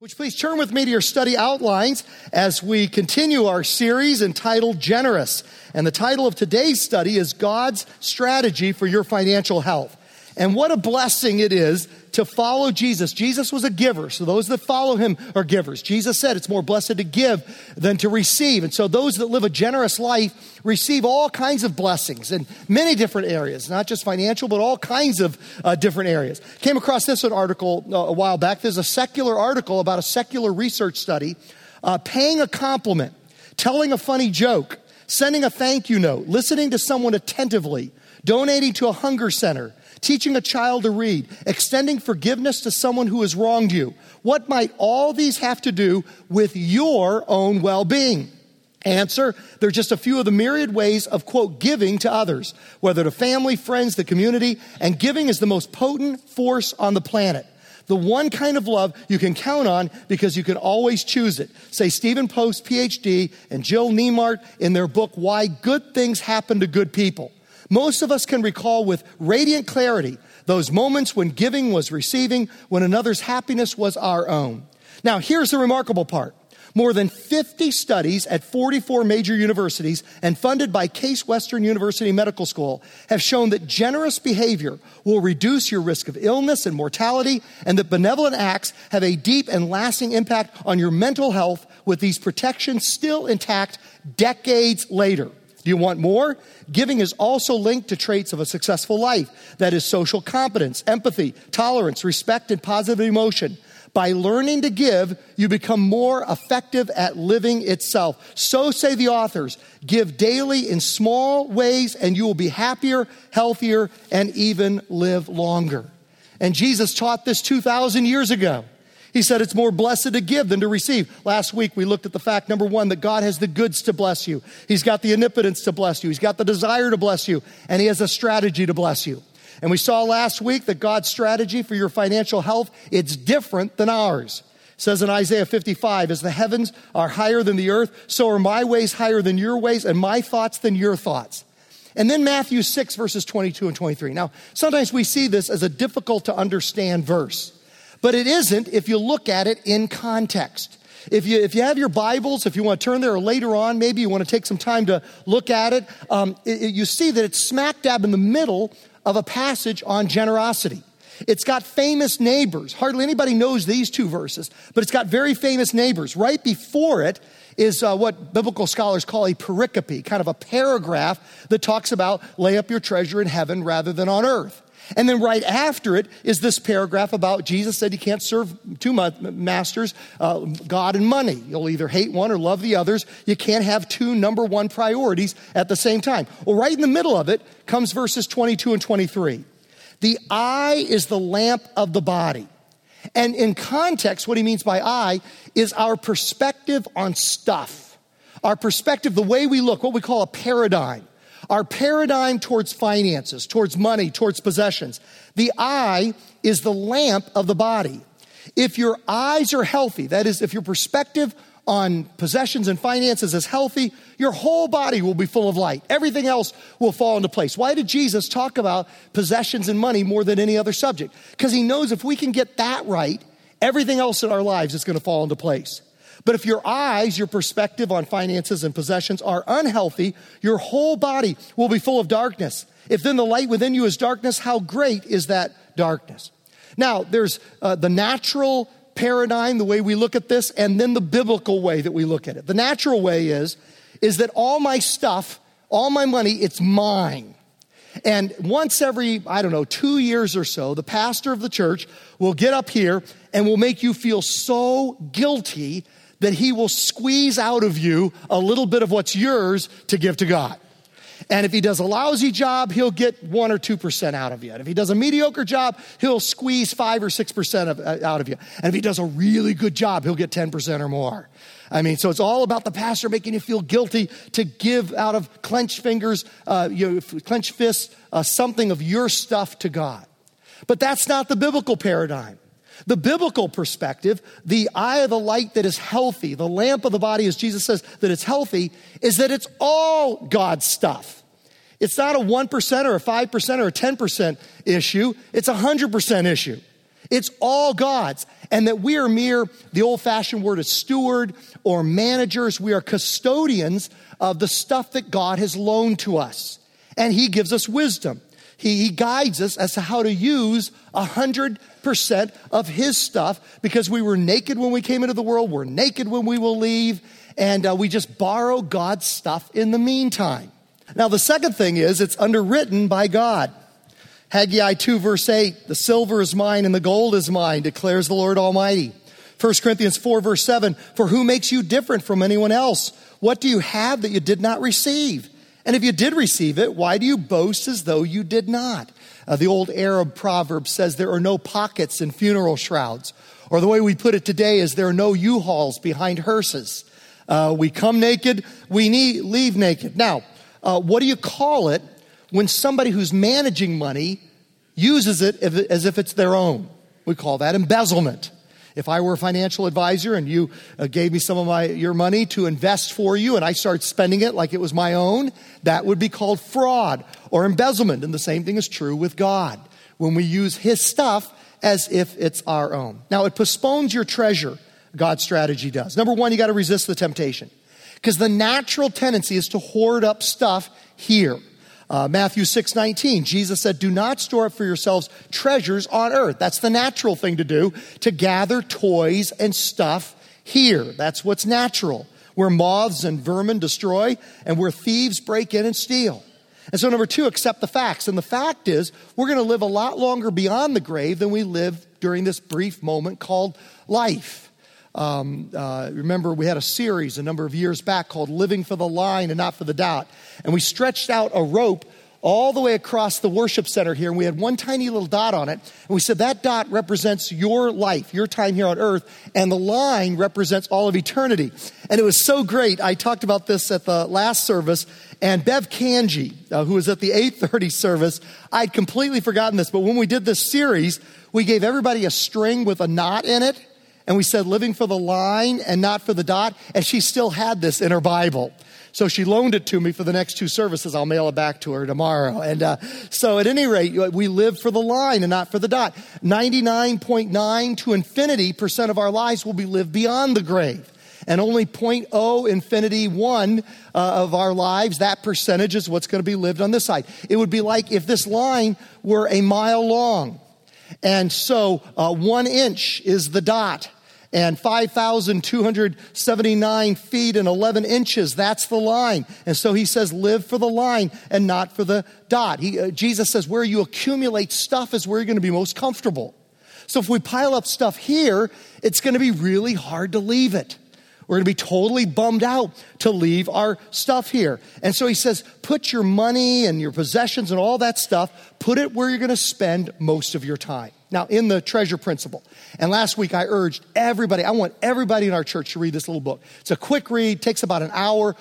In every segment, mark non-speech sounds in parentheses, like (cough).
You please turn with me to your study outlines as we continue our series entitled Generous. And the title of today's study is God's Strategy for Your Financial Health. And what a blessing it is to follow Jesus. Jesus was a giver, so those that follow him are givers. Jesus said it's more blessed to give than to receive. And so those that live a generous life receive all kinds of blessings in many different areas, not just financial, but all kinds of uh, different areas. Came across this one article uh, a while back. There's a secular article about a secular research study uh, paying a compliment, telling a funny joke, sending a thank you note, listening to someone attentively, donating to a hunger center, teaching a child to read, extending forgiveness to someone who has wronged you. What might all these have to do with your own well being? Answer, they're just a few of the myriad ways of, quote, giving to others, whether to family, friends, the community, and giving is the most potent force on the planet. The one kind of love you can count on because you can always choose it. Say Stephen Post, PhD, and Jill Neimark in their book, Why Good Things Happen to Good People. Most of us can recall with radiant clarity those moments when giving was receiving, when another's happiness was our own. Now, here's the remarkable part. More than 50 studies at 44 major universities and funded by Case Western University Medical School have shown that generous behavior will reduce your risk of illness and mortality, and that benevolent acts have a deep and lasting impact on your mental health with these protections still intact decades later. Do you want more? Giving is also linked to traits of a successful life that is, social competence, empathy, tolerance, respect, and positive emotion. By learning to give, you become more effective at living itself. So say the authors. Give daily in small ways, and you will be happier, healthier, and even live longer. And Jesus taught this 2,000 years ago. He said it's more blessed to give than to receive. Last week we looked at the fact, number one, that God has the goods to bless you. He's got the omnipotence to bless you. He's got the desire to bless you. And He has a strategy to bless you. And we saw last week that God's strategy for your financial health, it's different than ours. It says in Isaiah 55, as the heavens are higher than the earth, so are my ways higher than your ways and my thoughts than your thoughts. And then Matthew 6 verses 22 and 23. Now, sometimes we see this as a difficult to understand verse. But it isn't if you look at it in context. If you, if you have your Bibles, if you want to turn there or later on, maybe you want to take some time to look at it, um, it, it you see that it's smack dab in the middle of a passage on generosity. It's got famous neighbors. Hardly anybody knows these two verses, but it's got very famous neighbors. Right before it is uh, what biblical scholars call a pericope, kind of a paragraph that talks about lay up your treasure in heaven rather than on earth. And then right after it is this paragraph about Jesus said you can't serve two masters, uh, God and money. You'll either hate one or love the others. You can't have two number one priorities at the same time. Well, right in the middle of it comes verses 22 and 23. The eye is the lamp of the body. And in context, what he means by eye is our perspective on stuff. Our perspective, the way we look, what we call a paradigm. Our paradigm towards finances, towards money, towards possessions. The eye is the lamp of the body. If your eyes are healthy, that is, if your perspective on possessions and finances is healthy, your whole body will be full of light. Everything else will fall into place. Why did Jesus talk about possessions and money more than any other subject? Because he knows if we can get that right, everything else in our lives is going to fall into place. But if your eyes, your perspective on finances and possessions are unhealthy, your whole body will be full of darkness. If then the light within you is darkness, how great is that darkness? Now, there's uh, the natural paradigm, the way we look at this, and then the biblical way that we look at it. The natural way is, is that all my stuff, all my money, it's mine. And once every, I don't know, two years or so, the pastor of the church will get up here and will make you feel so guilty that he will squeeze out of you a little bit of what's yours to give to God. And if he does a lousy job, he'll get one or 2% out of you. And if he does a mediocre job, he'll squeeze five or 6% of, uh, out of you. And if he does a really good job, he'll get 10% or more. I mean, so it's all about the pastor making you feel guilty to give out of clenched fingers, uh, you know, clenched fists, uh, something of your stuff to God. But that's not the biblical paradigm. The biblical perspective, the eye of the light that is healthy, the lamp of the body, as Jesus says, that it's healthy, is that it's all God's stuff. It's not a 1% or a 5% or a 10% issue, it's a 100% issue. It's all God's. And that we are mere, the old fashioned word is steward or managers. We are custodians of the stuff that God has loaned to us. And He gives us wisdom. He, he guides us as to how to use a hundred percent of His stuff because we were naked when we came into the world. We're naked when we will leave. And uh, we just borrow God's stuff in the meantime. Now, the second thing is it's underwritten by God. Haggai 2, verse 8 The silver is mine and the gold is mine, declares the Lord Almighty. 1 Corinthians 4, verse 7 For who makes you different from anyone else? What do you have that you did not receive? And if you did receive it, why do you boast as though you did not? Uh, the old Arab proverb says there are no pockets in funeral shrouds. Or the way we put it today is there are no U-Hauls behind hearses. Uh, we come naked, we need, leave naked. Now, uh, what do you call it when somebody who's managing money uses it as if it's their own. We call that embezzlement. If I were a financial advisor and you uh, gave me some of my, your money to invest for you and I start spending it like it was my own, that would be called fraud or embezzlement. And the same thing is true with God when we use His stuff as if it's our own. Now, it postpones your treasure, God's strategy does. Number one, you got to resist the temptation because the natural tendency is to hoard up stuff here. Uh, Matthew 6 19, Jesus said, Do not store up for yourselves treasures on earth. That's the natural thing to do, to gather toys and stuff here. That's what's natural, where moths and vermin destroy and where thieves break in and steal. And so, number two, accept the facts. And the fact is, we're going to live a lot longer beyond the grave than we live during this brief moment called life. Um, uh, remember, we had a series a number of years back called Living for the Line and Not for the Dot. And we stretched out a rope all the way across the worship center here, and we had one tiny little dot on it. And we said that dot represents your life, your time here on earth, and the line represents all of eternity. And it was so great. I talked about this at the last service, and Bev Kanji, uh, who was at the 8:30 service, I'd completely forgotten this, but when we did this series, we gave everybody a string with a knot in it and we said living for the line and not for the dot, and she still had this in her Bible. So she loaned it to me for the next two services. I'll mail it back to her tomorrow. And uh, so, at any rate, we live for the line and not for the dot. 99.9 to infinity percent of our lives will be lived beyond the grave. And only 0.0 infinity one uh, of our lives, that percentage is what's going to be lived on this side. It would be like if this line were a mile long. And so, uh, one inch is the dot and 5,279 feet and 11 inches. That's the line. And so he says, live for the line and not for the dot. He, uh, Jesus says, where you accumulate stuff is where you're going to be most comfortable. So if we pile up stuff here, it's going to be really hard to leave it. We're going to be totally bummed out to leave our stuff here. And so he says, put your money and your possessions and all that stuff, put it where you're going to spend most of your time. Now, in the treasure principle. And last week I urged everybody, I want everybody in our church to read this little book. It's a quick read, takes about an hour.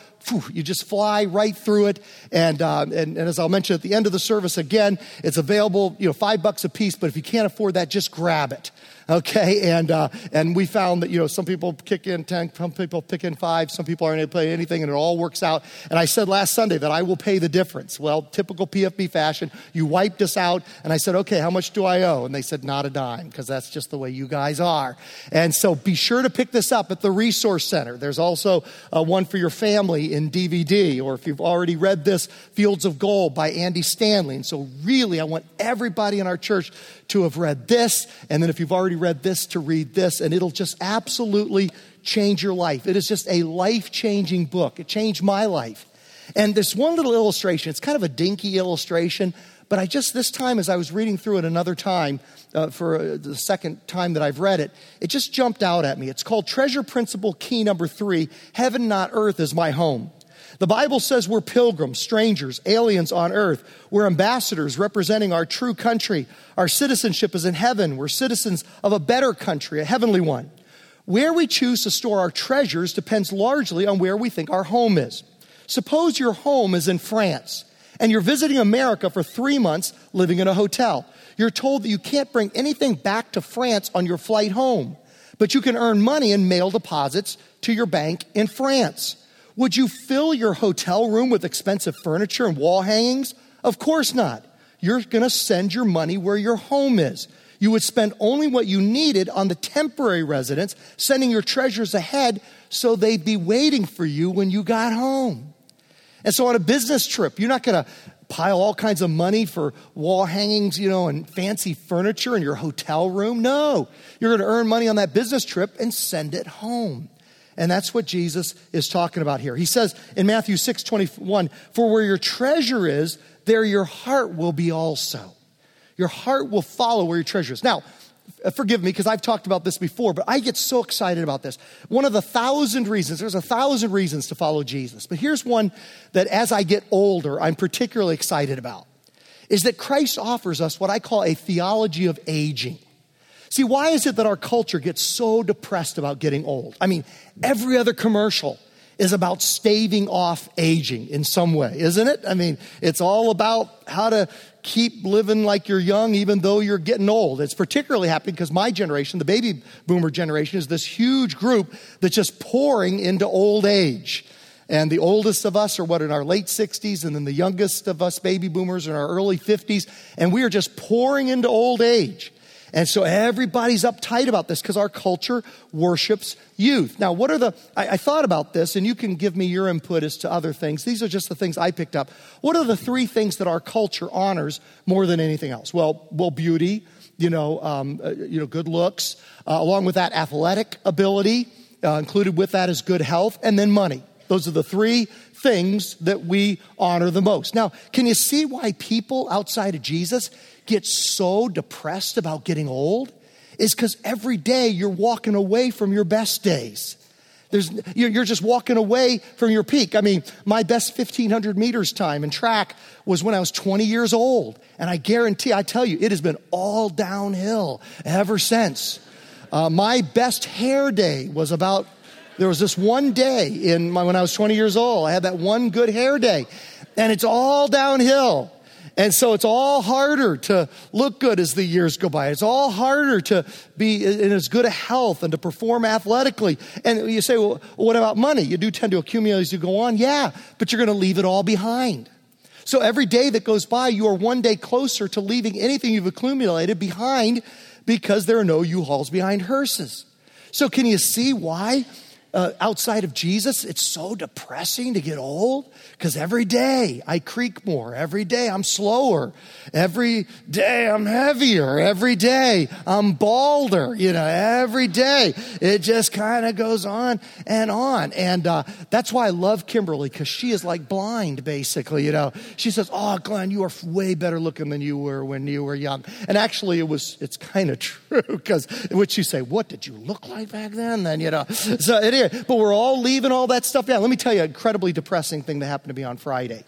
You just fly right through it. And, uh, and, and as I'll mention at the end of the service again, it's available, you know, five bucks a piece, but if you can't afford that, just grab it. Okay, and uh, and we found that you know some people kick in ten, some people pick in five, some people aren't able to play anything, and it all works out. And I said last Sunday that I will pay the difference. Well, typical PFB fashion, you wiped us out, and I said, okay, how much do I owe? And they said, not a dime, because that's just the way you guys are. And so be sure to pick this up at the Resource Center. There's also uh, one for your family in DVD, or if you've already read this, Fields of Gold by Andy Stanley. And so really, I want everybody in our church to have read this, and then if you've already read this, to read this, and it'll just absolutely change your life. It is just a life changing book. It changed my life. And this one little illustration, it's kind of a dinky illustration, but I just, this time, as I was reading through it another time, uh, for uh, the second time that I've read it, it just jumped out at me. It's called Treasure Principle Key Number Three Heaven, not Earth, is my home. The Bible says we're pilgrims, strangers, aliens on earth. We're ambassadors representing our true country. Our citizenship is in heaven. We're citizens of a better country, a heavenly one. Where we choose to store our treasures depends largely on where we think our home is. Suppose your home is in France and you're visiting America for three months living in a hotel. You're told that you can't bring anything back to France on your flight home, but you can earn money in mail deposits to your bank in France. Would you fill your hotel room with expensive furniture and wall hangings? Of course not. You're going to send your money where your home is. You would spend only what you needed on the temporary residence, sending your treasures ahead so they'd be waiting for you when you got home. And so on a business trip, you're not going to pile all kinds of money for wall hangings, you know, and fancy furniture in your hotel room. No, you're going to earn money on that business trip and send it home. And that's what Jesus is talking about here. He says in Matthew 6 21, For where your treasure is, there your heart will be also. Your heart will follow where your treasure is. Now, uh, forgive me because I've talked about this before, but I get so excited about this. One of the thousand reasons, there's a thousand reasons to follow Jesus, but here's one that as I get older, I'm particularly excited about is that Christ offers us what I call a theology of aging. See, why is it that our culture gets so depressed about getting old? I mean, every other commercial is about staving off aging in some way, isn't it? I mean, it's all about how to keep living like you're young even though you're getting old. It's particularly happening because my generation, the baby boomer generation, is this huge group that's just pouring into old age. And the oldest of us are what in our late 60s, and then the youngest of us baby boomers in our early 50s, and we are just pouring into old age. And so everybody's uptight about this because our culture worships youth. Now, what are the, I, I, thought about this, and you can give me your input as to other things. These are just the things I picked up. What are the three things that our culture honors more than anything else? Well, well, beauty, you know, um, uh, you know, good looks, uh, along with that, athletic ability, uh, included with that is good health, and then money. Those are the three things that we honor the most. Now, can you see why people outside of Jesus get so depressed about getting old is because every day you're walking away from your best days. There's, you're just walking away from your peak. I mean, my best 1500 meters time in track was when I was 20 years old. And I guarantee, I tell you, it has been all downhill ever since. Uh, my best hair day was about, there was this one day in my, when I was 20 years old. I had that one good hair day. And it's all downhill. And so it's all harder to look good as the years go by. It's all harder to be in as good a health and to perform athletically. And you say, well, what about money? You do tend to accumulate as you go on. Yeah, but you're going to leave it all behind. So every day that goes by, you are one day closer to leaving anything you've accumulated behind because there are no U-Hauls behind hearses. So can you see why uh, outside of Jesus, it's so depressing to get old because every day I creak more. Every day I'm slower. Every day I'm heavier. Every day I'm balder. You know, every day it just kind of goes on and on. And uh, that's why I love Kimberly because she is like blind, basically. You know, she says, "Oh, Glenn, you are way better looking than you were when you were young." And actually, it was it's kind of (laughs) true because what you say, "What did you look like back then?" Then you know, so it is. But we're all leaving all that stuff down. Let me tell you an incredibly depressing thing that happened to me on Friday.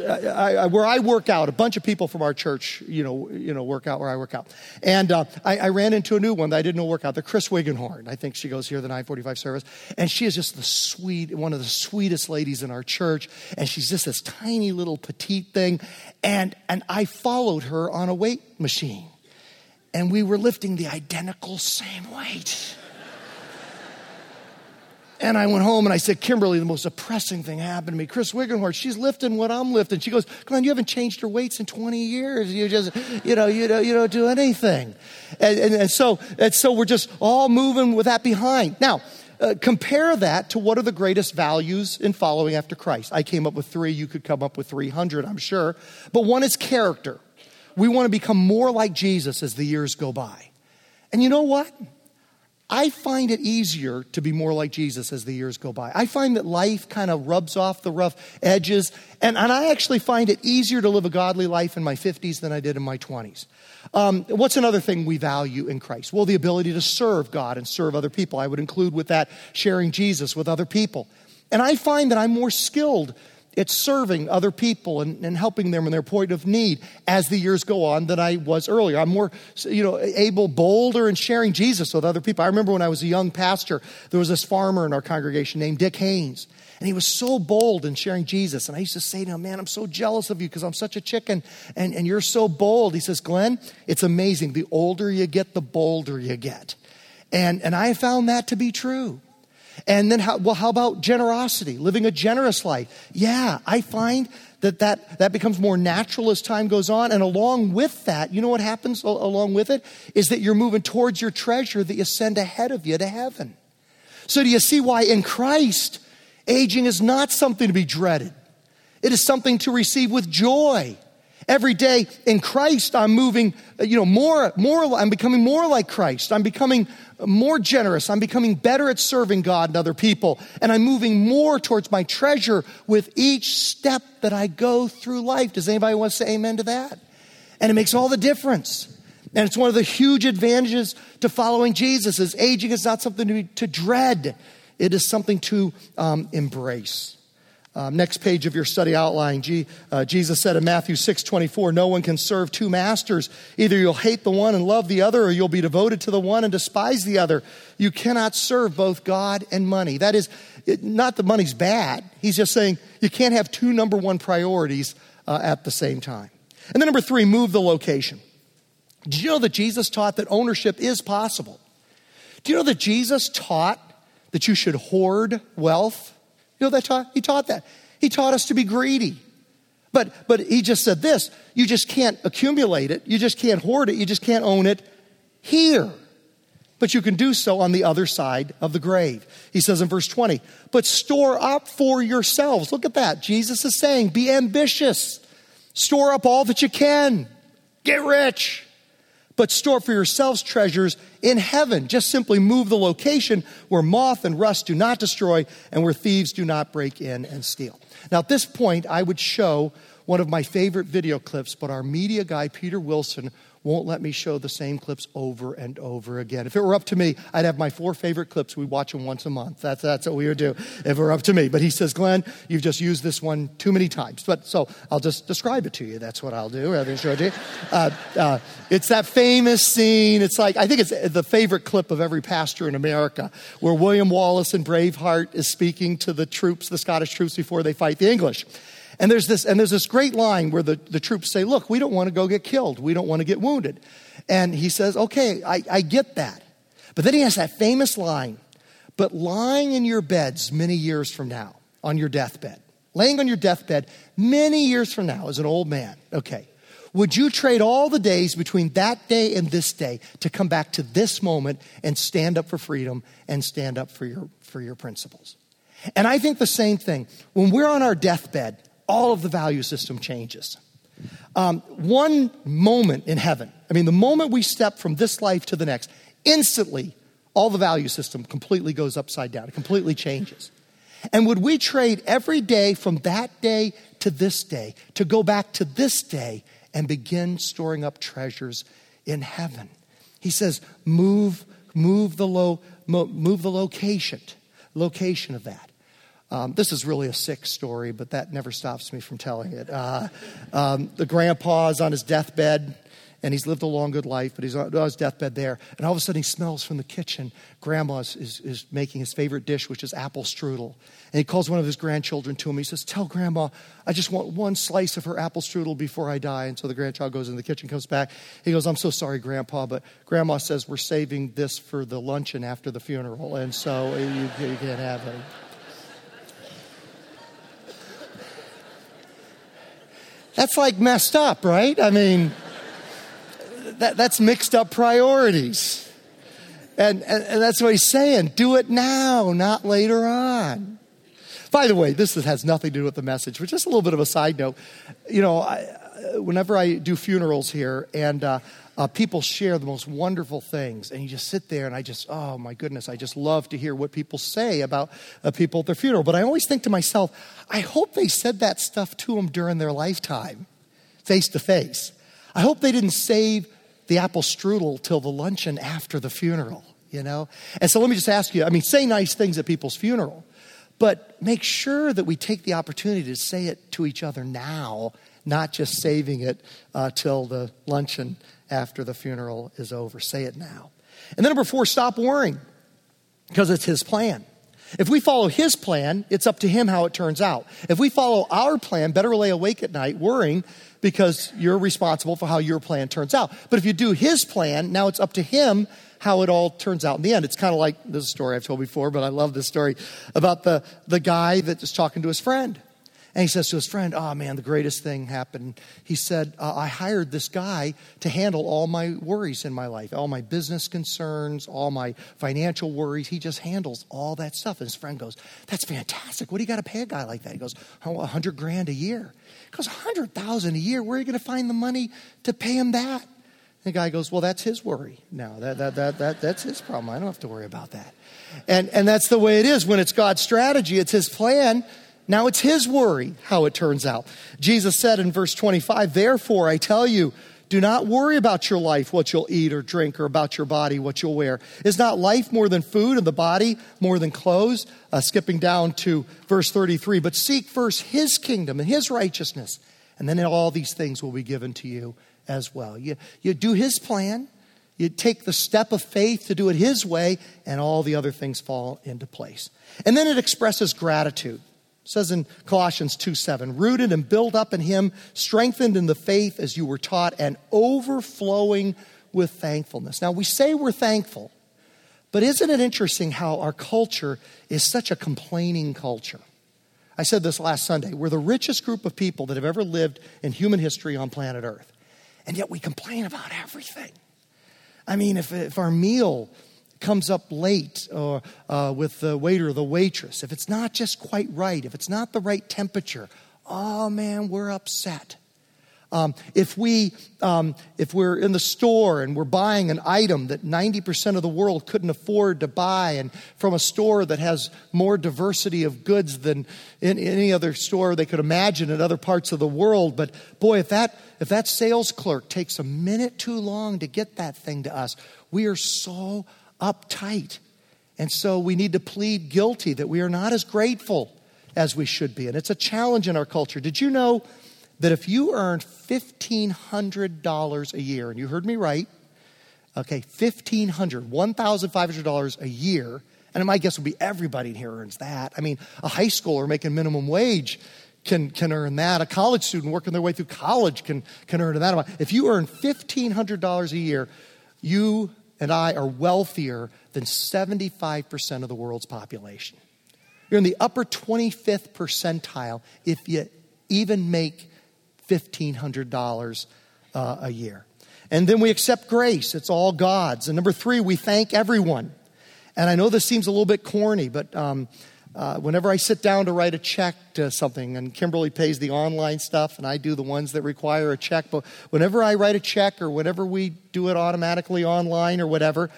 I, I, where I work out, a bunch of people from our church, you know, you know, work out where I work out, and uh, I, I, ran into a new one that I didn't know work out. The Chris Wigenhorn, I think she goes here the 945 service, and she is just the sweet, one of the sweetest ladies in our church, and she's just this tiny little petite thing, and and I followed her on a weight machine, and we were lifting the identical same weight. And I went home and I said, Kimberly, the most depressing thing happened to me. Chris Wigenhorst, she's lifting what I'm lifting. She goes, Glenn, you haven't changed your weights in 20 years. You just, you know, you don't, you don't do anything. And, and, and so, and so we're just all moving with that behind. Now, uh, compare that to what are the greatest values in following after Christ. I came up with three. You could come up with 300, I'm sure. But one is character. We want to become more like Jesus as the years go by. And you know what? I find it easier to be more like Jesus as the years go by. I find that life kind of rubs off the rough edges, and, and I actually find it easier to live a godly life in my 50s than I did in my 20s. Um, what's another thing we value in Christ? Well, the ability to serve God and serve other people. I would include with that sharing Jesus with other people. And I find that I'm more skilled it's serving other people and, and, helping them in their point of need as the years go on than I was earlier. I'm more, you know, able, bolder in sharing Jesus with other people. I remember when I was a young pastor, there was this farmer in our congregation named Dick Haynes. And he was so bold in sharing Jesus. And I used to say to him, Man, I'm so jealous of you because I'm such a chicken and, and you're so bold. He says, Glenn, it's amazing. The older you get, the bolder you get. And, and I found that to be true. And then, how, well, how about generosity, living a generous life? Yeah, I find that, that that becomes more natural as time goes on. And along with that, you know what happens along with it? Is that you're moving towards your treasure that you send ahead of you to heaven. So, do you see why in Christ, aging is not something to be dreaded? It is something to receive with joy. Every day in Christ, I'm moving, uh, you know, more, more, I'm becoming more like Christ. I'm becoming more generous. I'm becoming better at serving God and other people. And I'm moving more towards my treasure with each step that I go through life. Does anybody want to say amen to that? And it makes all the difference. And it's one of the huge advantages to following Jesus is aging is not something to, to dread. It is something to um, embrace. Um, next page of your study outline, G, uh, Jesus said in Matthew 6 24, No one can serve two masters. Either you'll hate the one and love the other, or you'll be devoted to the one and despise the other. You cannot serve both God and money. That is, it, not that money's bad. He's just saying you can't have two number one priorities uh, at the same time. And then number three, move the location. Did you know that Jesus taught that ownership is possible? Do you know that Jesus taught that you should hoard wealth? You know that taught? He taught that. He taught us to be greedy. But, but he just said this you just can't accumulate it, you just can't hoard it, you just can't own it here. But you can do so on the other side of the grave. He says in verse 20, but store up for yourselves. Look at that. Jesus is saying, be ambitious, store up all that you can, get rich but store for yourselves treasures in heaven. Just simply move the location where moth and rust do not destroy and where thieves do not break in and steal. Now, at this point, I would show one of my favorite video clips, but our media guy, Peter Wilson, won't let me show the same clips over and over again. If it were up to me, I'd have my four favorite clips. We watch them once a month. That's, that's what we would do if it were up to me. But he says, Glenn, you've just used this one too many times. But so I'll just describe it to you. That's what I'll do rather than show it to you. Uh, uh, it's that famous scene. It's like, I think it's the favorite clip of every pastor in America where William Wallace in Braveheart is speaking to the troops, the Scottish troops, before they fight the English. And there's this, and there's this great line where the, the troops say, Look, we don't want to go get killed. We don't want to get wounded. And he says, Okay, I, I get that. But then he has that famous line, but lying in your beds many years from now, on your deathbed, laying on your deathbed many years from now as an old man, okay, would you trade all the days between that day and this day to come back to this moment and stand up for freedom and stand up for your, for your principles? And I think the same thing. When we're on our deathbed, all of the value system changes. Um, one moment in heaven, I mean, the moment we step from this life to the next, instantly, all the value system completely goes upside down. It completely changes. And would we trade every day from that day to this day to go back to this day and begin storing up treasures in heaven? He says, move, move the low, move the location, location of that. Um, this is really a sick story, but that never stops me from telling it. Uh, um, the grandpa is on his deathbed, and he's lived a long, good life, but he's on his deathbed there. And all of a sudden, he smells from the kitchen. Grandma is, is, is making his favorite dish, which is apple strudel. And he calls one of his grandchildren to him. He says, Tell grandma, I just want one slice of her apple strudel before I die. And so the grandchild goes in the kitchen, comes back. He goes, I'm so sorry, grandpa, but grandma says we're saving this for the luncheon after the funeral. And so you, you can't have it. That's like messed up, right? I mean, that, that's mixed up priorities. And, and, and, that's what he's saying. Do it now, not later on. By the way, this has nothing to do with the message, but just a little bit of a side note. You know, I, whenever I do funerals here, and uh, uh, people share the most wonderful things, and you just sit there, and I just, oh my goodness, I just love to hear what people say about uh, people at their funeral. But I always think to myself, I hope they said that stuff to them during their lifetime, face to face. I hope they didn't save the apple strudel till the luncheon after the funeral, you know? And so let me just ask you I mean, say nice things at people's funeral, but make sure that we take the opportunity to say it to each other now not just saving it uh, till the luncheon after the funeral is over. Say it now. And then number four, stop worrying because it's his plan. If we follow his plan, it's up to him how it turns out. If we follow our plan, better lay awake at night worrying because you're responsible for how your plan turns out. But if you do his plan, now it's up to him how it all turns out in the end. It's kind of like this story I've told before, but I love this story about the, the guy that is talking to his friend. And he says to his friend, Oh man, the greatest thing happened. He said, uh, I hired this guy to handle all my worries in my life, all my business concerns, all my financial worries. He just handles all that stuff. And his friend goes, That's fantastic. What do you got to pay a guy like that? He goes, oh, 100 grand a year. He goes, 100,000 a year? Where are you going to find the money to pay him that? And the guy goes, Well, that's his worry now. That, that, that, that, that's his problem. I don't have to worry about that. And, and that's the way it is when it's God's strategy, it's his plan now it's his worry how it turns out. Jesus said in verse 25, Therefore I tell you, do not worry about your life, what you'll eat or drink, or about your body, what you'll wear. Is not life more than food, and the body more than clothes? Uh, skipping down to verse 33, but seek first his kingdom and his righteousness, and then all these things will be given to you as well. You, you do his plan, you take the step of faith to do it his way, and all the other things fall into place. And then it expresses gratitude says in Colossians 2 7, rooted and built up in him, strengthened in the faith as you were taught, and overflowing with thankfulness. Now, we say we're thankful, but isn't it interesting how our culture is such a complaining culture? I said this last Sunday. We're the richest group of people that have ever lived in human history on planet Earth. And yet we complain about everything. I mean, if, if our meal comes up late or uh, with the waiter or the waitress, if it's not just quite right, if it's not the right temperature, oh man, we're upset. Um, if we um, if we're in the store and we're buying an item that 90% of the world couldn't afford to buy and from a store that has more diversity of goods than in any other store they could imagine in other parts of the world but boy if that if that sales clerk takes a minute too long to get that thing to us we are so uptight. And so we need to plead guilty that we are not as grateful as we should be. And it's a challenge in our culture. Did you know that if you earned $1,500 a year, and you heard me right, okay, $1,500, $1,500 a year, and my guess would be everybody in here earns that. I mean, a high schooler making minimum wage can, can earn that. A college student working their way through college can, can earn that amount. If you earn $1,500 a year, you and I are wealthier than 75% of the world's population. You're in the upper 25th percentile if you even make $1,500 uh, a year. And then we accept grace, it's all God's. And number three, we thank everyone. And I know this seems a little bit corny, but um, uh, whenever I sit down to write a check to something, and Kimberly pays the online stuff, and I do the ones that require a check, but whenever I write a check or whenever we do it automatically online or whatever,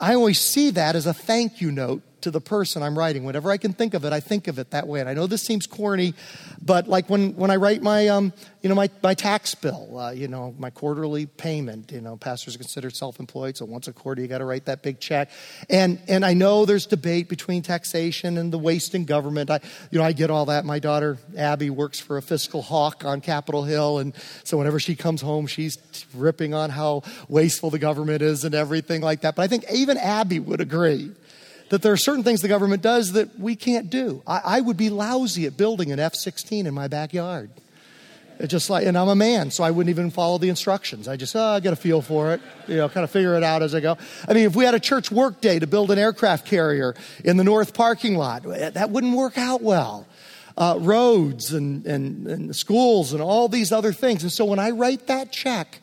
I always see that as a thank you note to the person I'm writing. Whenever I can think of it, I think of it that way. And I know this seems corny, but like when, when I write my, um, you know, my, my tax bill, uh, you know, my quarterly payment, you know, pastors are considered self-employed, so once a quarter you got to write that big check. And, and I know there's debate between taxation and the waste in government. I, you know, I get all that. My daughter, Abby, works for a fiscal hawk on Capitol Hill. And so whenever she comes home, she's ripping on how wasteful the government is and everything like that. But I think even Abby would agree that there are certain things the government does that we can't do. I, I would be lousy at building an F 16 in my backyard. Just like, and I'm a man, so I wouldn't even follow the instructions. I just, oh, I get a feel for it, you know, kind of figure it out as I go. I mean, if we had a church work day to build an aircraft carrier in the north parking lot, that wouldn't work out well. Uh, roads and, and, and schools and all these other things. And so when I write that check,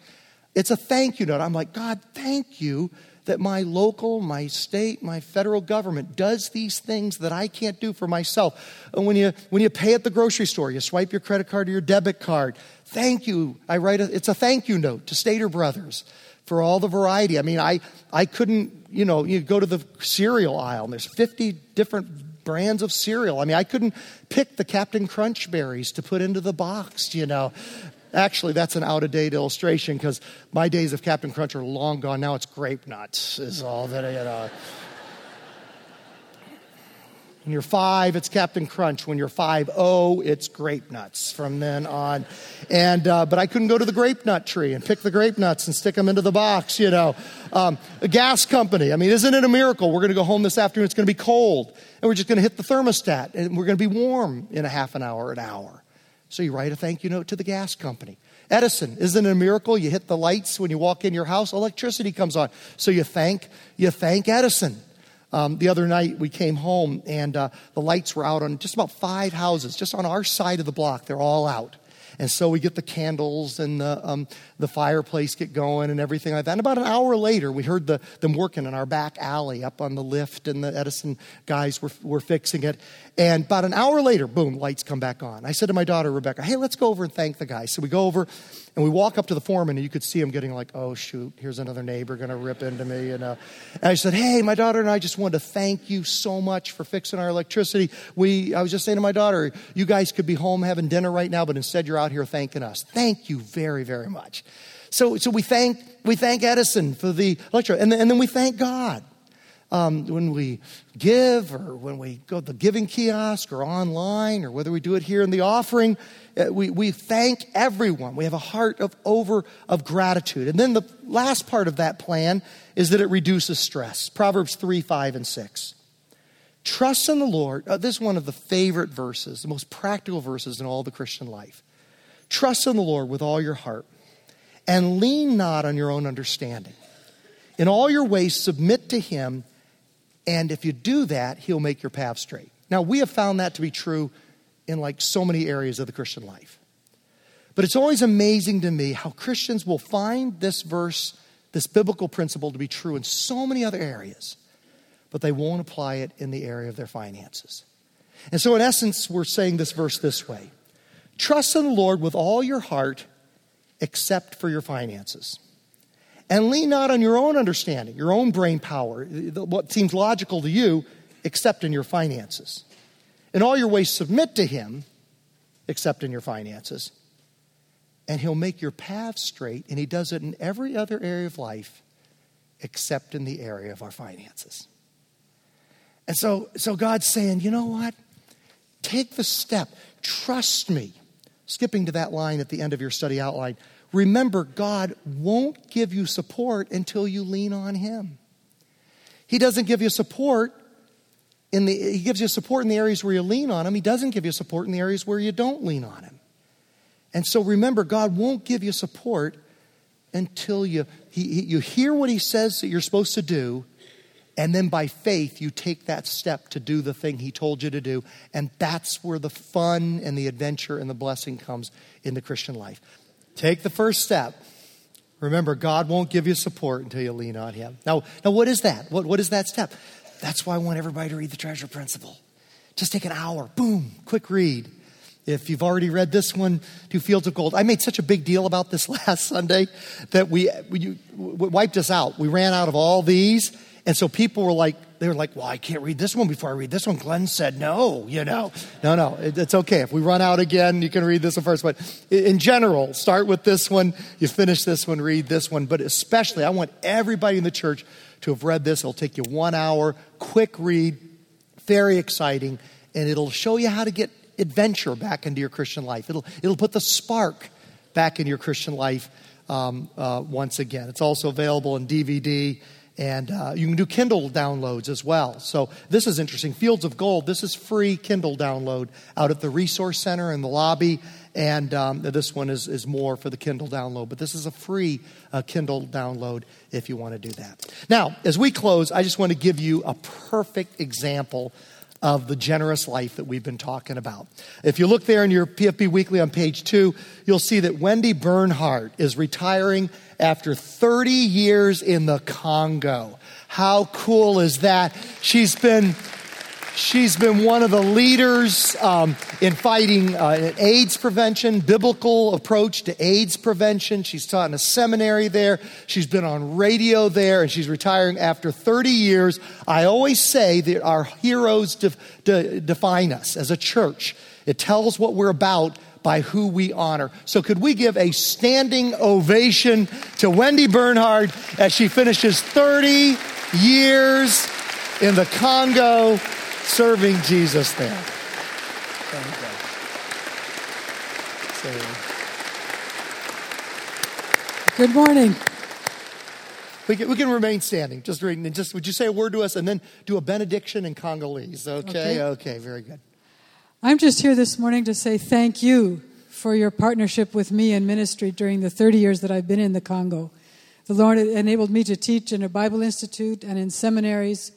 it's a thank you note. I'm like, God, thank you that my local, my state, my federal government does these things that I can't do for myself. And when you, when you pay at the grocery store, you swipe your credit card or your debit card. Thank you. I write a, it's a thank you note to Stater Brothers for all the variety. I mean, I, I couldn't, you know, you go to the cereal aisle and there's 50 different brands of cereal. I mean, I couldn't pick the Captain Crunch berries to put into the box, you know. Actually, that's an out of date illustration because my days of Captain Crunch are long gone. Now it's grape nuts, is all that, you know. When you're five, it's Captain Crunch. When you're five oh, it's grape nuts from then on. And uh, but I couldn't go to the grape nut tree and pick the grape nuts and stick them into the box. You know, um, a gas company. I mean, isn't it a miracle? We're going to go home this afternoon. It's going to be cold, and we're just going to hit the thermostat, and we're going to be warm in a half an hour, an hour. So you write a thank you note to the gas company. Edison, isn't it a miracle? You hit the lights when you walk in your house, electricity comes on. So you thank you thank Edison. Um, the other night we came home and uh, the lights were out on just about five houses, just on our side of the block. They're all out. And so we get the candles and the, um, the fireplace get going and everything like that. And about an hour later, we heard the, them working in our back alley up on the lift, and the Edison guys were, were fixing it. And about an hour later, boom, lights come back on. I said to my daughter, Rebecca, hey, let's go over and thank the guy. So we go over and we walk up to the foreman, and you could see him getting like, oh, shoot, here's another neighbor going to rip into me. And, uh, and I said, hey, my daughter and I just wanted to thank you so much for fixing our electricity. We, I was just saying to my daughter, you guys could be home having dinner right now, but instead you're out here thanking us. Thank you very, very much. So, so we, thank, we thank Edison for the lecture, and then, and then we thank God. Um, when we give or when we go to the giving kiosk or online or whether we do it here in the offering, uh, we, we thank everyone. We have a heart of over of gratitude. And then the last part of that plan is that it reduces stress. Proverbs 3, 5, and 6. Trust in the Lord. Uh, this is one of the favorite verses, the most practical verses in all the Christian life. Trust in the Lord with all your heart and lean not on your own understanding. In all your ways, submit to Him, and if you do that, He'll make your path straight. Now, we have found that to be true in like so many areas of the Christian life. But it's always amazing to me how Christians will find this verse, this biblical principle to be true in so many other areas, but they won't apply it in the area of their finances. And so, in essence, we're saying this verse this way Trust in the Lord with all your heart, except for your finances. And lean not on your own understanding, your own brain power, what seems logical to you, except in your finances. In all your ways, submit to Him, except in your finances. And He'll make your path straight, and He does it in every other area of life except in the area of our finances. And so, so God's saying, you know what? Take the step. Trust me. Skipping to that line at the end of your study outline. Remember, God won't give you support until you lean on Him. He doesn't give you support in the, he gives you support in the areas where you lean on him. He doesn't give you support in the areas where you don't lean on him. And so remember, God won't give you support until you, he, he, you hear what he says that you're supposed to do, and then by faith, you take that step to do the thing he told you to do. And that's where the fun and the adventure and the blessing comes in the Christian life. Take the first step. Remember, God won't give you support until you lean on him. Now, now what is that? What, what is that step? That's why I want everybody to read the treasure principle. Just take an hour, boom, quick read. If you've already read this one, do Fields of Gold. I made such a big deal about this (laughs) last Sunday that we, we, we wiped us out. We ran out of all these. And so people were like, they were like, well, I can't read this one before I read this one. Glenn said no, you know. No, no, it, it's okay. If we run out again, you can read this one first. But in general, start with this one, you finish this one, read this one. But especially, I want everybody in the church to have read this. It'll take you one hour, quick read, very exciting, and it'll show you how to get adventure back into your Christian life. It'll, it'll put the spark back in your Christian life um, uh, once again. It's also available in DVD. And uh, you can do Kindle downloads as well. So this is interesting. Fields of Gold, this is free Kindle download out at the Resource Center in the lobby. And um, this one is, is more for the Kindle download, but this is a free uh, Kindle download if you want to do that. Now, as we close, I just want to give you a perfect example of the generous life that we've been talking about. If you look there in your PFB Weekly on page two, you'll see that Wendy Bernhardt is retiring after 30 years in the Congo. How cool is that? She's been She's been one of the leaders um, in fighting uh, AIDS prevention, biblical approach to AIDS prevention. She's taught in a seminary there. She's been on radio there, and she's retiring after 30 years. I always say that our heroes de- de- define us as a church. It tells what we're about by who we honor. So, could we give a standing ovation to Wendy Bernhard as she finishes 30 years in the Congo? serving Jesus there. Good morning. We can, we can remain standing. Just reading. Just would you say a word to us and then do a benediction in Congolese? Okay. Okay. Okay. Very good. I'm just here this morning to say thank you for your partnership with me in ministry during the 30 years that I've been in the Congo. The Lord enabled me to teach in a Bible institute and in seminaries,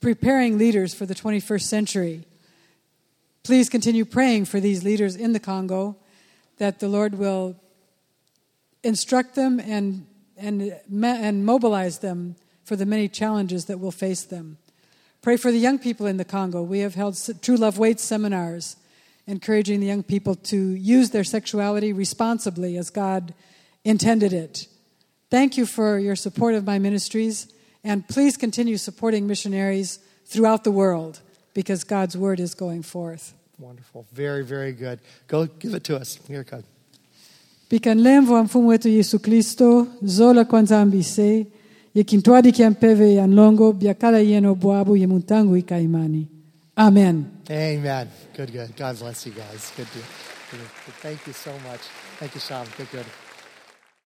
preparing leaders for the 21st century. Please continue praying for these leaders in the Congo that the Lord will instruct them and, and, and mobilize them for the many challenges that will face them. Pray for the young people in the Congo. We have held True Love Waits seminars, encouraging the young people to use their sexuality responsibly as God intended it. Thank you for your support of my ministries, and please continue supporting missionaries throughout the world because God's word is going forth. Wonderful. Very, very good. Go give it to us. Here it comes. Pikanlem wa mfumu wetu Yesu Kristo, zola kwanza ambise, yekintwadi kiampeve ya nlongo, biakala yeno bwabu yemuntangu ikaimani. Amen. Amen. Good, good. God bless you guys. Good to, good. Thank you so much. Thank you, Sean. Good, good.